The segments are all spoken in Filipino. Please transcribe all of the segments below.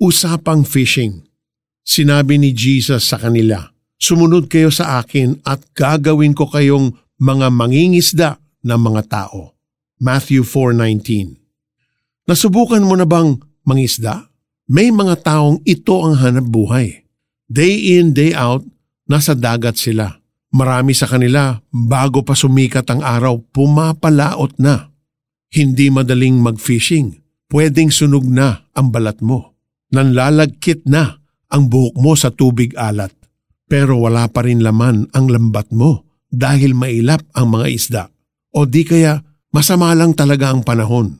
Usapang fishing. Sinabi ni Jesus sa kanila, Sumunod kayo sa akin at gagawin ko kayong mga mangingisda ng mga tao. Matthew 4.19 Nasubukan mo na bang mangisda? May mga taong ito ang hanap buhay. Day in, day out, nasa dagat sila. Marami sa kanila, bago pa sumikat ang araw, pumapalaot na. Hindi madaling mag-fishing. Pwedeng sunog na ang balat mo. Nanlalagkit na ang buhok mo sa tubig alat. Pero wala pa rin laman ang lambat mo dahil mailap ang mga isda. O di kaya masama lang talaga ang panahon.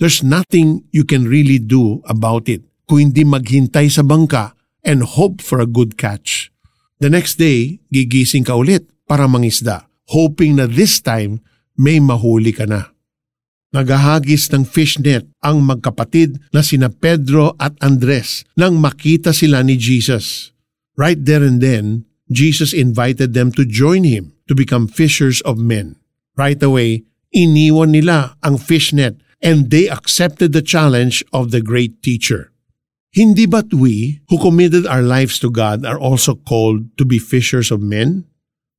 There's nothing you can really do about it kung hindi maghintay sa bangka and hope for a good catch. The next day, gigising ka ulit para mangisda, hoping na this time may mahuli ka na. Nagahagis ng fishnet ang magkapatid na sina Pedro at Andres nang makita sila ni Jesus. Right there and then, Jesus invited them to join him to become fishers of men. Right away, iniwan nila ang fishnet and they accepted the challenge of the great teacher. Hindi ba't we, who committed our lives to God, are also called to be fishers of men?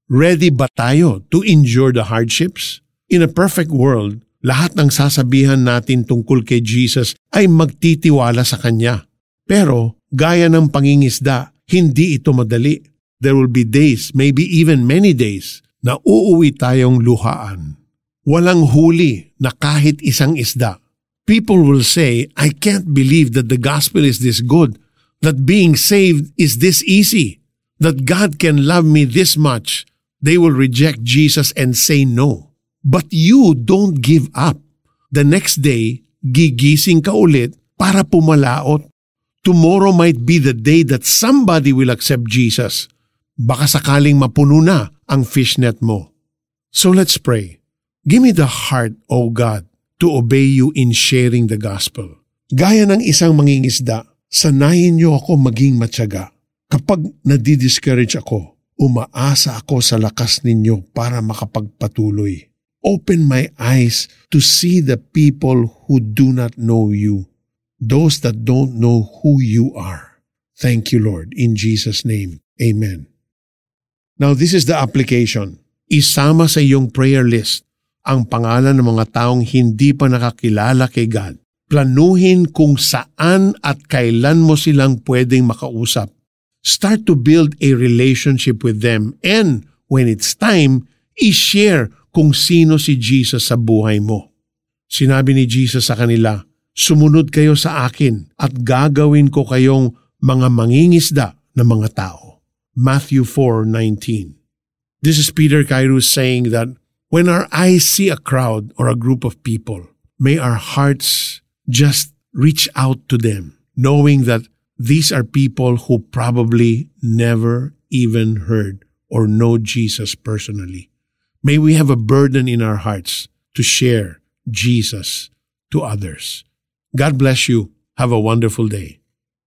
Ready ba tayo to endure the hardships? In a perfect world, lahat ng sasabihan natin tungkol kay Jesus ay magtitiwala sa Kanya. Pero, gaya ng pangingisda, hindi ito madali. There will be days, maybe even many days, na uuwi tayong luhaan. Walang huli na kahit isang isda. People will say, I can't believe that the gospel is this good, that being saved is this easy, that God can love me this much. They will reject Jesus and say no. But you don't give up. The next day, gigising ka ulit para pumalaot Tomorrow might be the day that somebody will accept Jesus. Baka sakaling mapuno na ang fishnet mo. So let's pray. Give me the heart, O God, to obey you in sharing the gospel. Gaya ng isang mangingisda, sanayin niyo ako maging matyaga. Kapag nadidiscourage ako, umaasa ako sa lakas ninyo para makapagpatuloy. Open my eyes to see the people who do not know you those that don't know who you are. Thank you, Lord. In Jesus' name, Amen. Now, this is the application. Isama sa iyong prayer list ang pangalan ng mga taong hindi pa nakakilala kay God. Planuhin kung saan at kailan mo silang pwedeng makausap. Start to build a relationship with them and when it's time, i-share kung sino si Jesus sa buhay mo. Sinabi ni Jesus sa kanila, Sumunod kayo sa akin at gagawin ko kayong mga mangingisda ng mga tao. Matthew 4:19. This is Peter Kairos saying that when our eyes see a crowd or a group of people, may our hearts just reach out to them, knowing that these are people who probably never even heard or know Jesus personally. May we have a burden in our hearts to share Jesus to others. God bless you. Have a wonderful day.